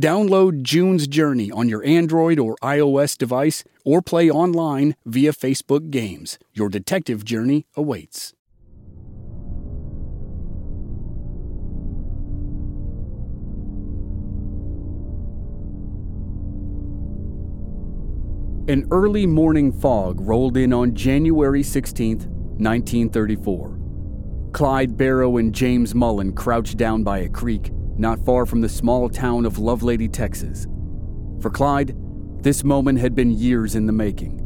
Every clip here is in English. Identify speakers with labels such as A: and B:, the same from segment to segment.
A: Download June's Journey on your Android or iOS device or play online via Facebook Games. Your detective journey awaits. An early morning fog rolled in on January 16, 1934. Clyde Barrow and James Mullen crouched down by a creek not far from the small town of Lovelady, Texas. For Clyde, this moment had been years in the making.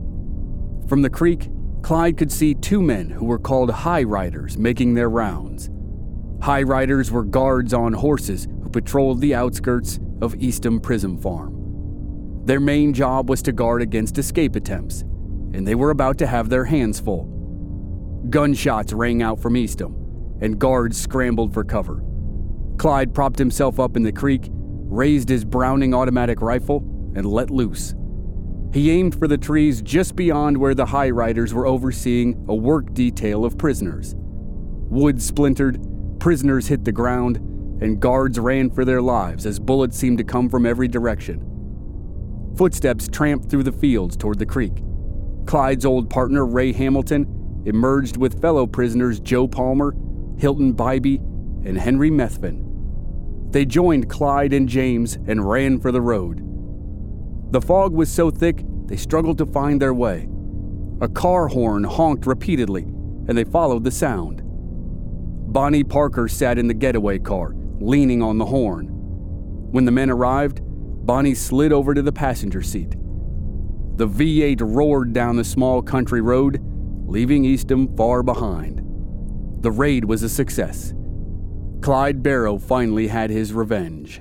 A: From the creek, Clyde could see two men who were called high riders making their rounds. High riders were guards on horses who patrolled the outskirts of Eastham Prison Farm. Their main job was to guard against escape attempts, and they were about to have their hands full. Gunshots rang out from Eastham, and guards scrambled for cover. Clyde propped himself up in the creek, raised his Browning automatic rifle, and let loose. He aimed for the trees just beyond where the high riders were overseeing a work detail of prisoners. Wood splintered, prisoners hit the ground, and guards ran for their lives as bullets seemed to come from every direction. Footsteps tramped through the fields toward the creek. Clyde's old partner, Ray Hamilton, emerged with fellow prisoners Joe Palmer, Hilton Bybee, and Henry Methvin. They joined Clyde and James and ran for the road. The fog was so thick they struggled to find their way. A car horn honked repeatedly, and they followed the sound. Bonnie Parker sat in the getaway car, leaning on the horn. When the men arrived, Bonnie slid over to the passenger seat. The V8 roared down the small country road, leaving Eastham far behind. The raid was a success. Clyde Barrow finally had his revenge.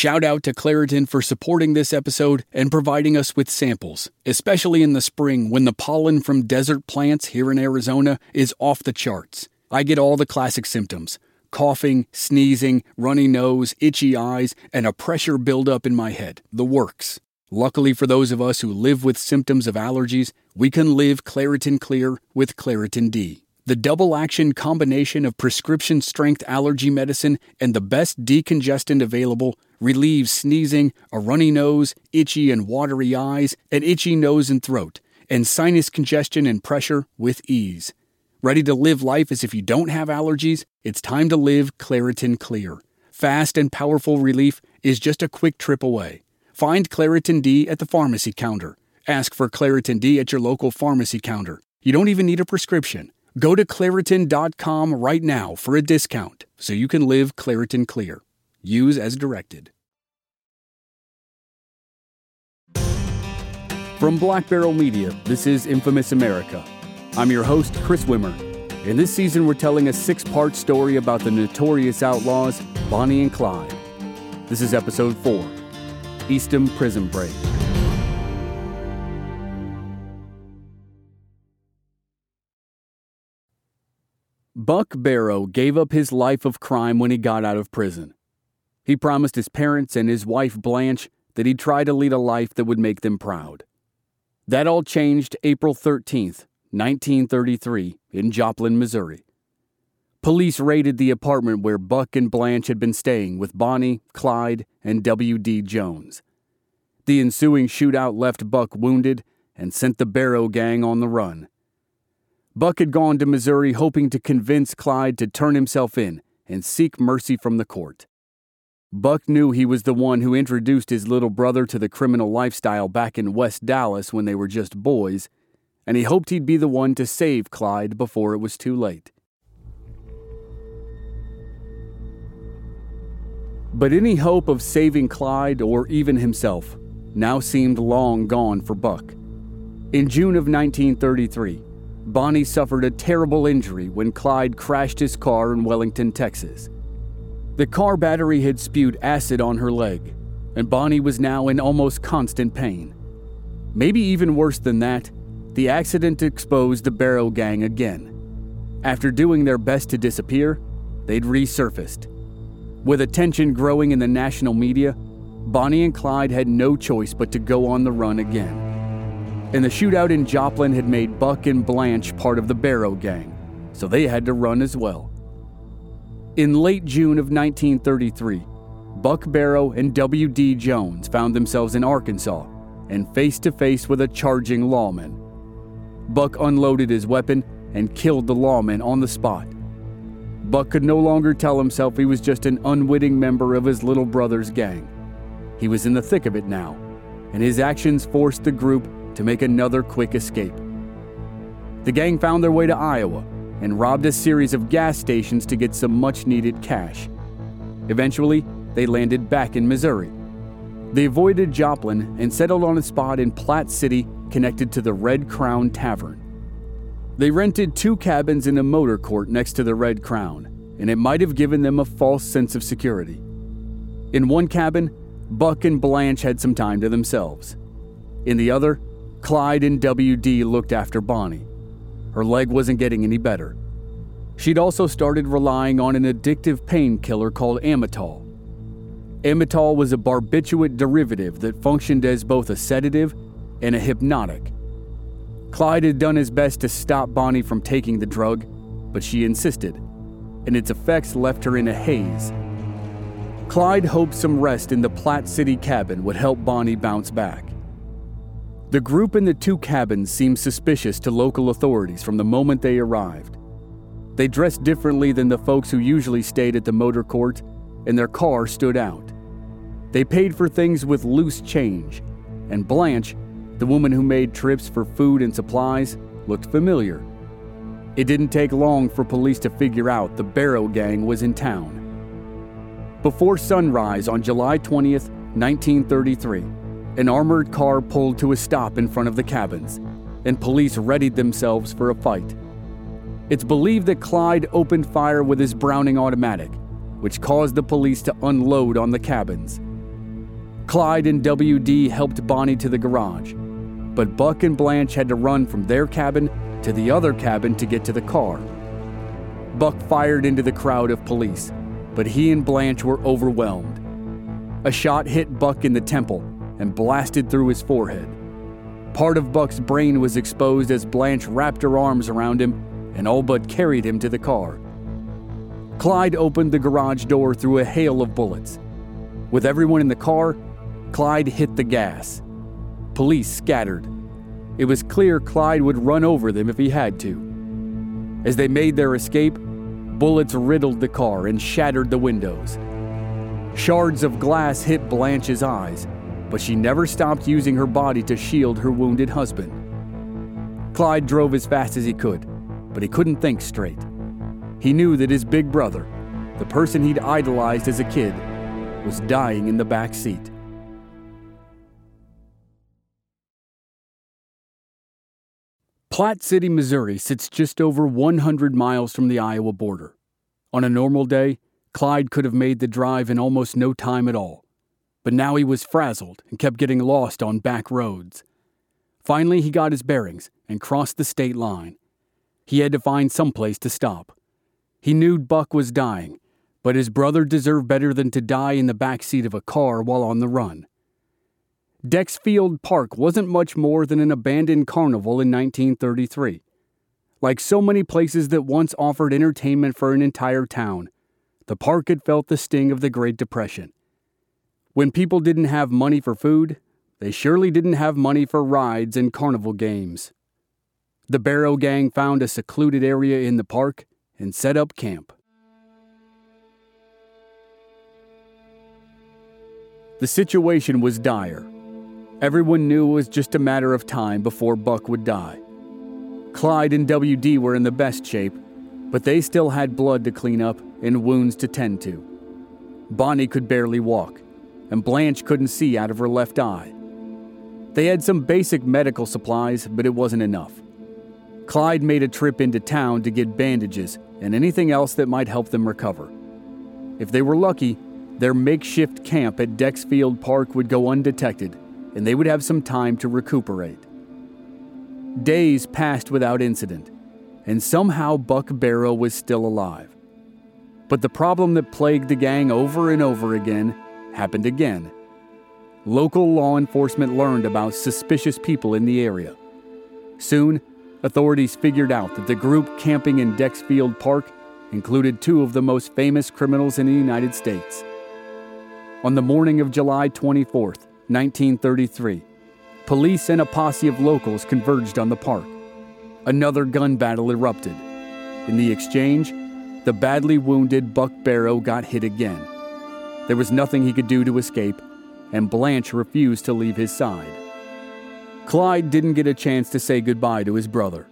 A: Shout out to Claritin for supporting this episode and providing us with samples, especially in the spring when the pollen from desert plants here in Arizona is off the charts. I get all the classic symptoms coughing, sneezing, runny nose, itchy eyes, and a pressure buildup in my head. The works. Luckily for those of us who live with symptoms of allergies, we can live Claritin Clear with Claritin D. The double action combination of prescription strength allergy medicine and the best decongestant available relieves sneezing, a runny nose, itchy and watery eyes, an itchy nose and throat, and sinus congestion and pressure with ease. Ready to live life as if you don't have allergies? It's time to live Claritin Clear. Fast and powerful relief is just a quick trip away. Find Claritin D at the pharmacy counter. Ask for Claritin D at your local pharmacy counter. You don't even need a prescription. Go to Claritin.com right now for a discount so you can live Claritin Clear. Use as directed. From Black Barrel Media, this is Infamous America. I'm your host, Chris Wimmer. In this season, we're telling a six part story about the notorious outlaws, Bonnie and Clyde. This is episode 4 Eastham Prison Break. Buck Barrow gave up his life of crime when he got out of prison. He promised his parents and his wife Blanche that he'd try to lead a life that would make them proud. That all changed April 13th, 1933, in Joplin, Missouri. Police raided the apartment where Buck and Blanche had been staying with Bonnie, Clyde, and W.D. Jones. The ensuing shootout left Buck wounded and sent the Barrow gang on the run. Buck had gone to Missouri hoping to convince Clyde to turn himself in and seek mercy from the court. Buck knew he was the one who introduced his little brother to the criminal lifestyle back in West Dallas when they were just boys, and he hoped he'd be the one to save Clyde before it was too late. But any hope of saving Clyde or even himself now seemed long gone for Buck. In June of 1933, Bonnie suffered a terrible injury when Clyde crashed his car in Wellington, Texas. The car battery had spewed acid on her leg, and Bonnie was now in almost constant pain. Maybe even worse than that, the accident exposed the Barrow Gang again. After doing their best to disappear, they'd resurfaced. With attention growing in the national media, Bonnie and Clyde had no choice but to go on the run again and the shootout in Joplin had made Buck and Blanche part of the Barrow Gang, so they had to run as well. In late June of 1933, Buck Barrow and W.D. Jones found themselves in Arkansas and face to face with a charging lawman. Buck unloaded his weapon and killed the lawman on the spot. Buck could no longer tell himself he was just an unwitting member of his little brother's gang. He was in the thick of it now, and his actions forced the group to make another quick escape. The gang found their way to Iowa and robbed a series of gas stations to get some much needed cash. Eventually, they landed back in Missouri. They avoided Joplin and settled on a spot in Platte City connected to the Red Crown Tavern. They rented two cabins in a motor court next to the Red Crown, and it might have given them a false sense of security. In one cabin, Buck and Blanche had some time to themselves. In the other, Clyde and WD looked after Bonnie. Her leg wasn't getting any better. She'd also started relying on an addictive painkiller called Amytal. Amytal was a barbiturate derivative that functioned as both a sedative and a hypnotic. Clyde had done his best to stop Bonnie from taking the drug, but she insisted, and its effects left her in a haze. Clyde hoped some rest in the Platte City cabin would help Bonnie bounce back. The group in the two cabins seemed suspicious to local authorities from the moment they arrived. They dressed differently than the folks who usually stayed at the motor court, and their car stood out. They paid for things with loose change, and Blanche, the woman who made trips for food and supplies, looked familiar. It didn't take long for police to figure out the Barrow Gang was in town. Before sunrise on July 20th, 1933, an armored car pulled to a stop in front of the cabins, and police readied themselves for a fight. It's believed that Clyde opened fire with his Browning automatic, which caused the police to unload on the cabins. Clyde and WD helped Bonnie to the garage, but Buck and Blanche had to run from their cabin to the other cabin to get to the car. Buck fired into the crowd of police, but he and Blanche were overwhelmed. A shot hit Buck in the temple, and blasted through his forehead. Part of Buck's brain was exposed as Blanche wrapped her arms around him and all but carried him to the car. Clyde opened the garage door through a hail of bullets. With everyone in the car, Clyde hit the gas. Police scattered. It was clear Clyde would run over them if he had to. As they made their escape, bullets riddled the car and shattered the windows. Shards of glass hit Blanche's eyes, but she never stopped using her body to shield her wounded husband. Clyde drove as fast as he could, but he couldn't think straight. He knew that his big brother, the person he'd idolized as a kid, was dying in the back seat. Platte City, Missouri sits just over 100 miles from the Iowa border. On a normal day, Clyde could have made the drive in almost no time at all. But now he was frazzled and kept getting lost on back roads. Finally, he got his bearings and crossed the state line. He had to find some place to stop. He knew Buck was dying, but his brother deserved better than to die in the back seat of a car while on the run. Dexfield Park wasn't much more than an abandoned carnival in 1933. Like so many places that once offered entertainment for an entire town, the park had felt the sting of the Great Depression. When people didn't have money for food, they surely didn't have money for rides and carnival games. The Barrow Gang found a secluded area in the park and set up camp. The situation was dire. Everyone knew it was just a matter of time before Buck would die. Clyde and WD were in the best shape, but they still had blood to clean up and wounds to tend to. Bonnie could barely walk, and Blanche couldn't see out of her left eye. They had some basic medical supplies, but it wasn't enough. Clyde made a trip into town to get bandages and anything else that might help them recover. If they were lucky, their makeshift camp at Dexfield Park would go undetected and they would have some time to recuperate. Days passed without incident, and somehow Buck Barrow was still alive. But the problem that plagued the gang over and over again happened again. Local law enforcement learned about suspicious people in the area. Soon, authorities figured out that the group camping in Dexfield Park included two of the most famous criminals in the United States. On the morning of July 24, 1933, police and a posse of locals converged on the park. Another gun battle erupted. In the exchange, the badly wounded Buck Barrow got hit again. There was nothing he could do to escape, and Blanche refused to leave his side. Clyde didn't get a chance to say goodbye to his brother.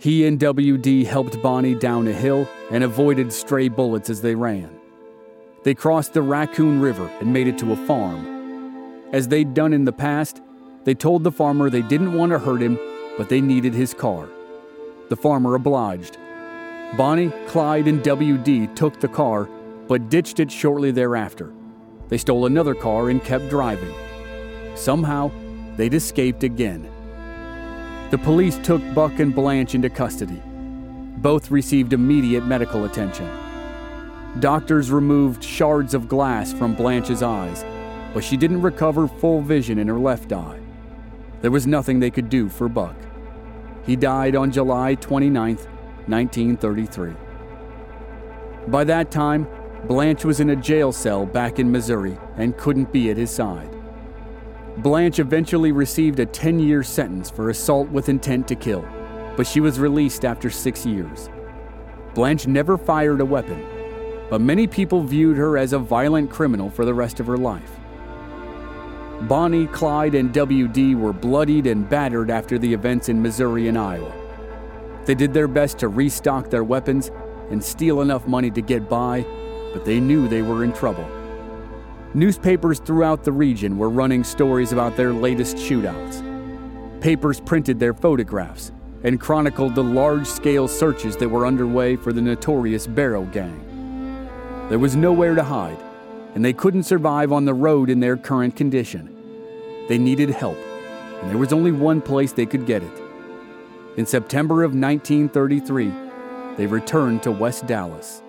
A: He and WD helped Bonnie down a hill and avoided stray bullets as they ran. They crossed the Raccoon River and made it to a farm as they'd done in the past, they told the farmer they didn't want to hurt him, but they needed his car. The farmer obliged. Bonnie, Clyde, and WD took the car, but ditched it shortly thereafter. They stole another car and kept driving. Somehow, they'd escaped again. The police took Buck and Blanche into custody. Both received immediate medical attention. Doctors removed shards of glass from Blanche's eyes but she didn't recover full vision in her left eye. There was nothing they could do for Buck. He died on July 29, 1933. By that time, Blanche was in a jail cell back in Missouri and couldn't be at his side. Blanche eventually received a 10 year sentence for assault with intent to kill, but she was released after six years. Blanche never fired a weapon, but many people viewed her as a violent criminal for the rest of her life. Bonnie, Clyde, and WD were bloodied and battered after the events in Missouri and Iowa. They did their best to restock their weapons and steal enough money to get by, but they knew they were in trouble. Newspapers throughout the region were running stories about their latest shootouts. Papers printed their photographs and chronicled the large scale searches that were underway for the notorious Barrow Gang. There was nowhere to hide, and they couldn't survive on the road in their current condition. They needed help, and there was only one place they could get it. In September of 1933, they returned to West Dallas.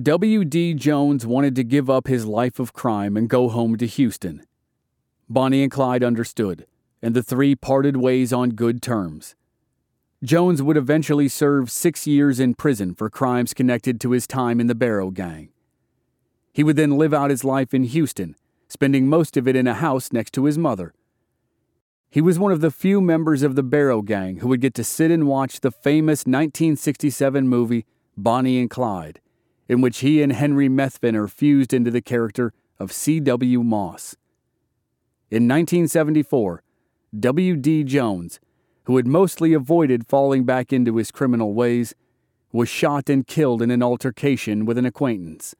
A: W.D. Jones wanted to give up his life of crime and go home to Houston. Bonnie and Clyde understood, and the three parted ways on good terms. Jones would eventually serve six years in prison for crimes connected to his time in the Barrow Gang. He would then live out his life in Houston, spending most of it in a house next to his mother. He was one of the few members of the Barrow Gang who would get to sit and watch the famous 1967 movie Bonnie and Clyde, in which he and Henry Methvin are fused into the character of C.W. Moss. In 1974, W.D. Jones, who had mostly avoided falling back into his criminal ways, was shot and killed in an altercation with an acquaintance.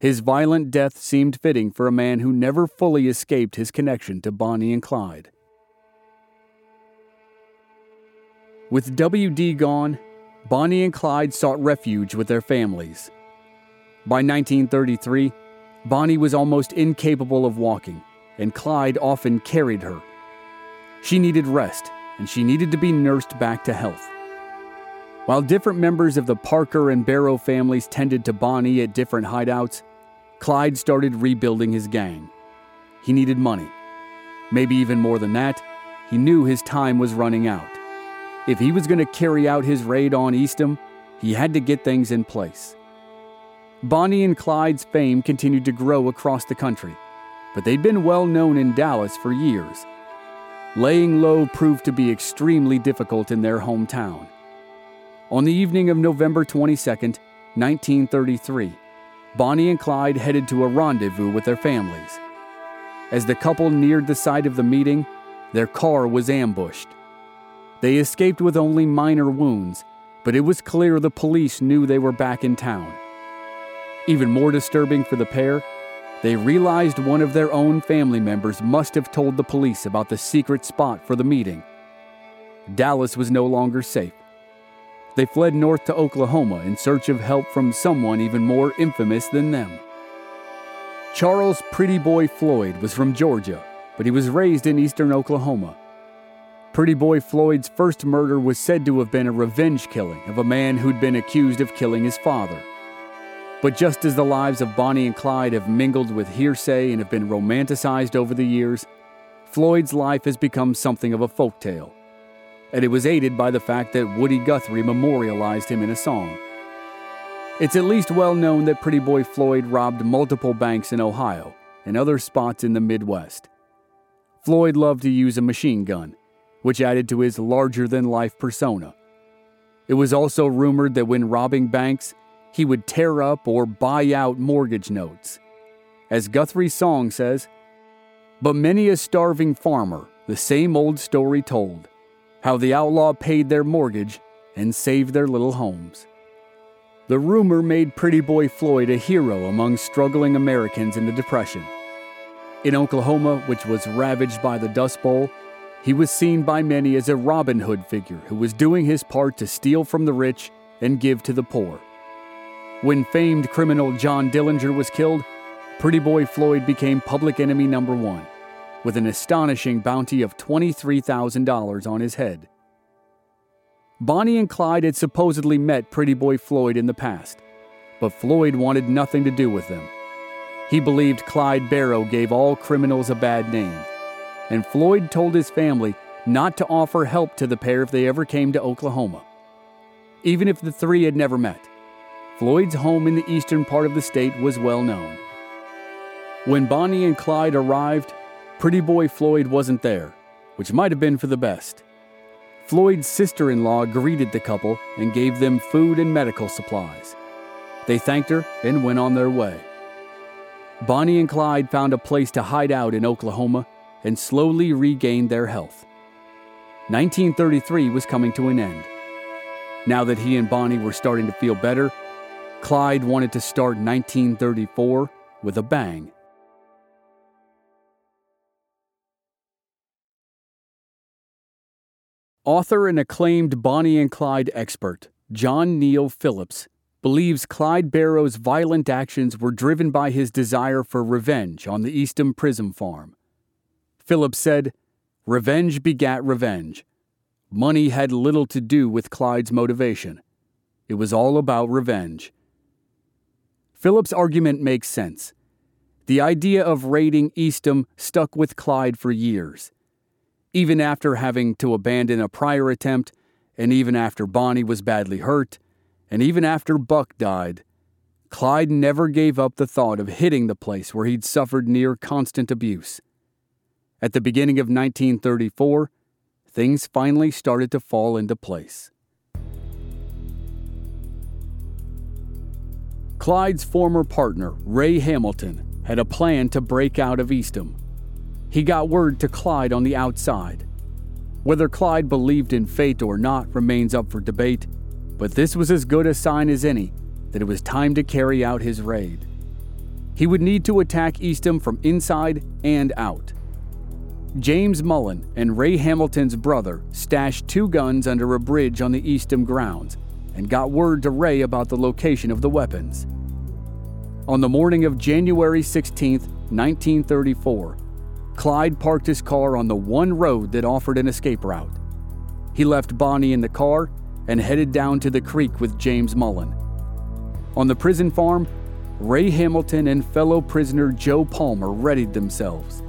A: His violent death seemed fitting for a man who never fully escaped his connection to Bonnie and Clyde. With W.D. gone, Bonnie and Clyde sought refuge with their families. By 1933, Bonnie was almost incapable of walking, and Clyde often carried her. She needed rest, and she needed to be nursed back to health. While different members of the Parker and Barrow families tended to Bonnie at different hideouts, Clyde started rebuilding his gang. He needed money. Maybe even more than that, he knew his time was running out. If he was going to carry out his raid on Eastham, he had to get things in place. Bonnie and Clyde's fame continued to grow across the country, but they'd been well known in Dallas for years. Laying low proved to be extremely difficult in their hometown. On the evening of November 22, 1933, Bonnie and Clyde headed to a rendezvous with their families. As the couple neared the site of the meeting, their car was ambushed. They escaped with only minor wounds, but it was clear the police knew they were back in town. Even more disturbing for the pair, they realized one of their own family members must have told the police about the secret spot for the meeting. Dallas was no longer safe. They fled north to Oklahoma in search of help from someone even more infamous than them. Charles Pretty Boy Floyd was from Georgia, but he was raised in eastern Oklahoma. Pretty Boy Floyd's first murder was said to have been a revenge killing of a man who'd been accused of killing his father. But just as the lives of Bonnie and Clyde have mingled with hearsay and have been romanticized over the years, Floyd's life has become something of a folk tale. And it was aided by the fact that Woody Guthrie memorialized him in a song. It's at least well known that Pretty Boy Floyd robbed multiple banks in Ohio and other spots in the Midwest. Floyd loved to use a machine gun, which added to his larger than life persona. It was also rumored that when robbing banks, he would tear up or buy out mortgage notes. As Guthrie's song says, But many a starving farmer, the same old story told, how the outlaw paid their mortgage and saved their little homes. The rumor made Pretty Boy Floyd a hero among struggling Americans in the Depression. In Oklahoma, which was ravaged by the Dust Bowl, he was seen by many as a Robin Hood figure who was doing his part to steal from the rich and give to the poor. When famed criminal John Dillinger was killed, Pretty Boy Floyd became public enemy number one, with an astonishing bounty of $23,000 on his head. Bonnie and Clyde had supposedly met Pretty Boy Floyd in the past, but Floyd wanted nothing to do with them. He believed Clyde Barrow gave all criminals a bad name and Floyd told his family not to offer help to the pair if they ever came to Oklahoma. Even if the three had never met, Floyd's home in the eastern part of the state was well known. When Bonnie and Clyde arrived, Pretty Boy Floyd wasn't there, which might have been for the best. Floyd's sister in law greeted the couple and gave them food and medical supplies. They thanked her and went on their way. Bonnie and Clyde found a place to hide out in Oklahoma and slowly regained their health. 1933 was coming to an end. Now that he and Bonnie were starting to feel better, Clyde wanted to start 1934 with a bang. Author and acclaimed Bonnie and Clyde expert, John Neal Phillips, believes Clyde Barrow's violent actions were driven by his desire for revenge on the Eastham Prison Farm. Phillips said, Revenge begat revenge. Money had little to do with Clyde's motivation. It was all about revenge. Phillips' argument makes sense. The idea of raiding Eastham stuck with Clyde for years. Even after having to abandon a prior attempt, and even after Bonnie was badly hurt, and even after Buck died, Clyde never gave up the thought of hitting the place where he'd suffered near constant abuse. At the beginning of 1934, things finally started to fall into place. Clyde's former partner, Ray Hamilton, had a plan to break out of Eastham. He got word to Clyde on the outside. Whether Clyde believed in fate or not remains up for debate, but this was as good a sign as any that it was time to carry out his raid. He would need to attack Eastham from inside and out. James Mullen and Ray Hamilton's brother stashed two guns under a bridge on the Eastham grounds and got word to Ray about the location of the weapons. On the morning of January 16, 1934, Clyde parked his car on the one road that offered an escape route. He left Bonnie in the car and headed down to the creek with James Mullen. On the prison farm, Ray Hamilton and fellow prisoner Joe Palmer readied themselves.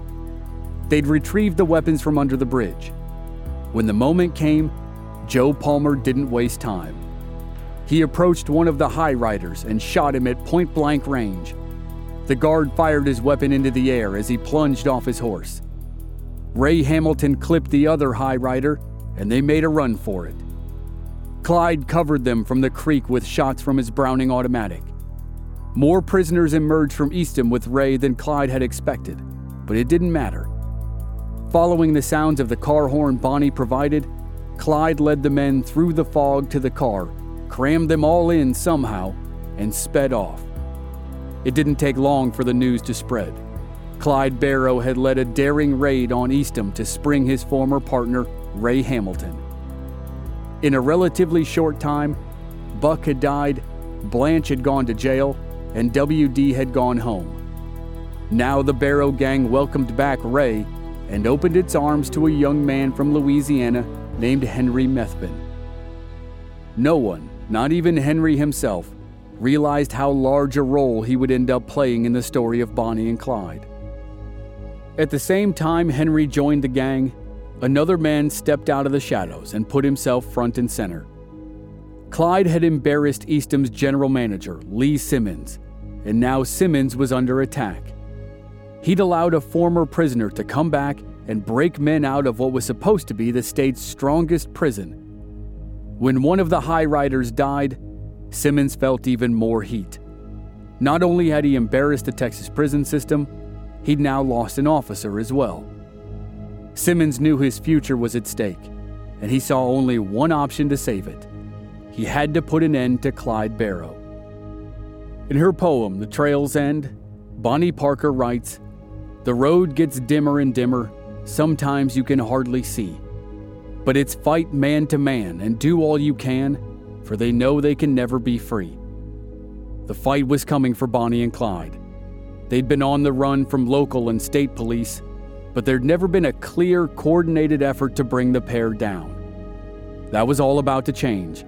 A: They'd retrieved the weapons from under the bridge. When the moment came, Joe Palmer didn't waste time. He approached one of the high riders and shot him at point blank range. The guard fired his weapon into the air as he plunged off his horse. Ray Hamilton clipped the other high rider, and they made a run for it. Clyde covered them from the creek with shots from his Browning automatic. More prisoners emerged from Eastham with Ray than Clyde had expected, but it didn't matter. Following the sounds of the car horn Bonnie provided, Clyde led the men through the fog to the car, crammed them all in somehow, and sped off. It didn't take long for the news to spread. Clyde Barrow had led a daring raid on Eastham to spring his former partner, Ray Hamilton. In a relatively short time, Buck had died, Blanche had gone to jail, and WD had gone home. Now the Barrow gang welcomed back Ray and opened its arms to a young man from Louisiana named Henry Methvin. No one, not even Henry himself, realized how large a role he would end up playing in the story of Bonnie and Clyde. At the same time Henry joined the gang, Another man stepped out of the shadows and put himself front and center. Clyde had embarrassed Eastham's general manager, Lee Simmons, and now Simmons was under attack. He'd allowed a former prisoner to come back and break men out of what was supposed to be the state's strongest prison. When one of the high riders died, Simmons felt even more heat. Not only had he embarrassed the Texas prison system, he'd now lost an officer as well. Simmons knew his future was at stake, and he saw only one option to save it. He had to put an end to Clyde Barrow. In her poem, The Trail's End, Bonnie Parker writes The road gets dimmer and dimmer, sometimes you can hardly see. But it's fight man to man and do all you can, for they know they can never be free. The fight was coming for Bonnie and Clyde. They'd been on the run from local and state police but there'd never been a clear, coordinated effort to bring the pair down. That was all about to change,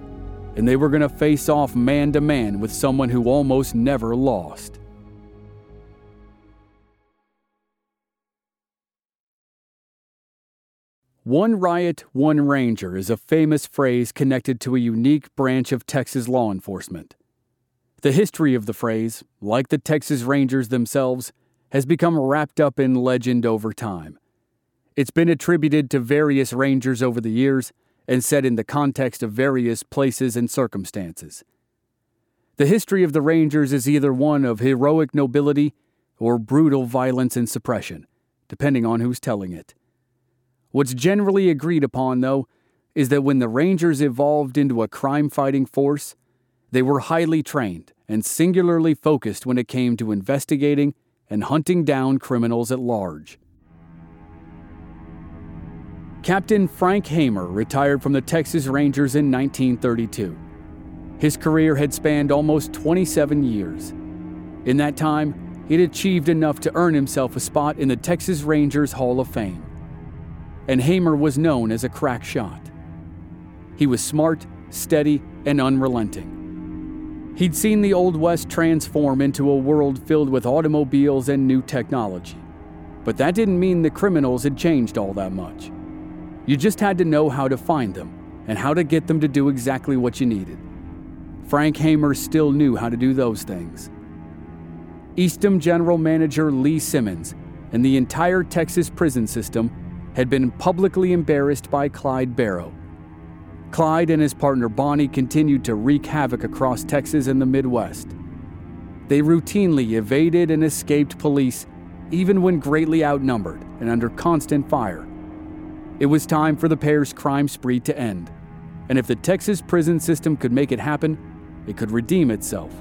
A: and they were going to face off man to man with someone who almost never lost. One riot, one ranger is a famous phrase connected to a unique branch of Texas law enforcement. The history of the phrase, like the Texas Rangers themselves, has become wrapped up in legend over time. It's been attributed to various rangers over the years and set in the context of various places and circumstances. The history of the Rangers is either one of heroic nobility or brutal violence and suppression, depending on who's telling it. What's generally agreed upon, though, is that when the Rangers evolved into a crime fighting force, they were highly trained and singularly focused when it came to investigating and hunting down criminals at large. Captain Frank Hamer retired from the Texas Rangers in 1932. His career had spanned almost 27 years. In that time, he'd achieved enough to earn himself a spot in the Texas Rangers Hall of Fame. And Hamer was known as a crack shot. He was smart, steady, and unrelenting. He'd seen the Old West transform into a world filled with automobiles and new technology. But that didn't mean the criminals had changed all that much. You just had to know how to find them and how to get them to do exactly what you needed. Frank Hamer still knew how to do those things. Eastham General Manager Lee Simmons and the entire Texas prison system had been publicly embarrassed by Clyde Barrow. Clyde and his partner Bonnie continued to wreak havoc across Texas and the Midwest. They routinely evaded and escaped police, even when greatly outnumbered and under constant fire. It was time for the pair's crime spree to end, and if the Texas prison system could make it happen, it could redeem itself.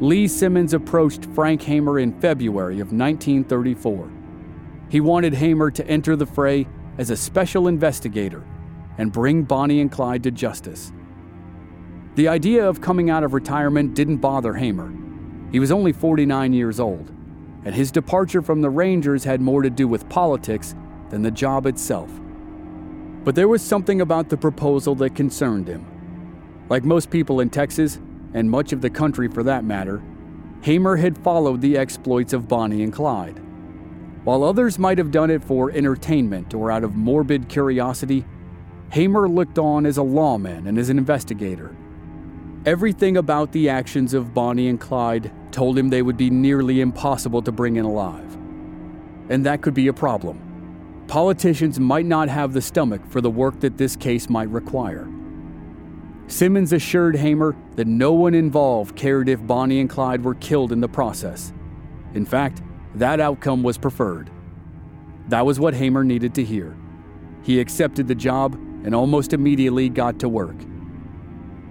A: Lee Simmons approached Frank Hamer in February of 1934. He wanted Hamer to enter the fray as a special investigator and bring Bonnie and Clyde to justice. The idea of coming out of retirement didn't bother Hamer. He was only 49 years old, and his departure from the Rangers had more to do with politics than the job itself. But there was something about the proposal that concerned him. Like most people in Texas, and much of the country for that matter, Hamer had followed the exploits of Bonnie and Clyde. While others might have done it for entertainment or out of morbid curiosity, Hamer looked on as a lawman and as an investigator. Everything about the actions of Bonnie and Clyde told him they would be nearly impossible to bring in alive. And that could be a problem. Politicians might not have the stomach for the work that this case might require. Simmons assured Hamer that no one involved cared if Bonnie and Clyde were killed in the process. In fact, that outcome was preferred. That was what Hamer needed to hear. He accepted the job and almost immediately got to work.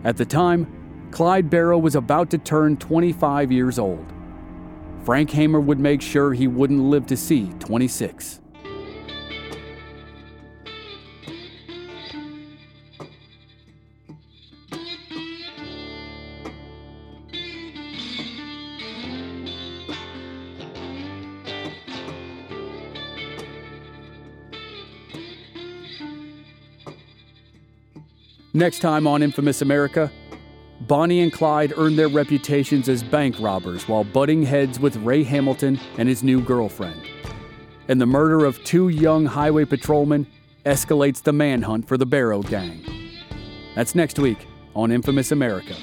A: At the time, Clyde Barrow was about to turn 25 years old. Frank Hamer would make sure he wouldn't live to see 26. Next time on Infamous America, Bonnie and Clyde earned their reputations as bank robbers while butting heads with Ray Hamilton and his new girlfriend. And the murder of two young highway patrolmen escalates the manhunt for the Barrow Gang. That's next week on Infamous America.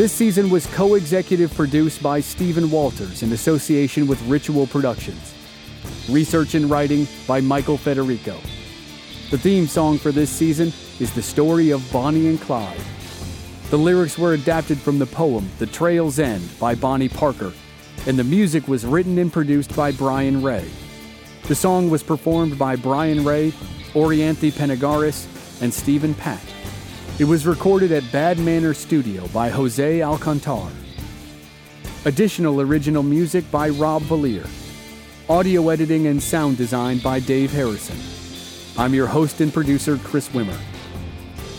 A: This season was co executive produced by Stephen Walters in association with Ritual Productions. Research and writing by Michael Federico. The theme song for this season is The Story of Bonnie and Clyde. The lyrics were adapted from the poem The Trail's End by Bonnie Parker, and the music was written and produced by Brian Ray. The song was performed by Brian Ray, Orianthi Panagaris, and Stephen Pack. It was recorded at Bad Manor Studio by Jose Alcantar. Additional original music by Rob Valier. Audio editing and sound design by Dave Harrison. I'm your host and producer, Chris Wimmer.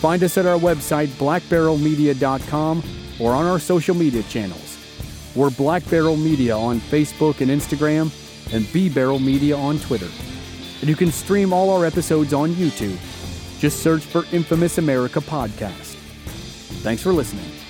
A: Find us at our website, blackbarrelmedia.com, or on our social media channels. We're Black Barrel Media on Facebook and Instagram, and B Barrel Media on Twitter. And you can stream all our episodes on YouTube just search for Infamous America Podcast. Thanks for listening.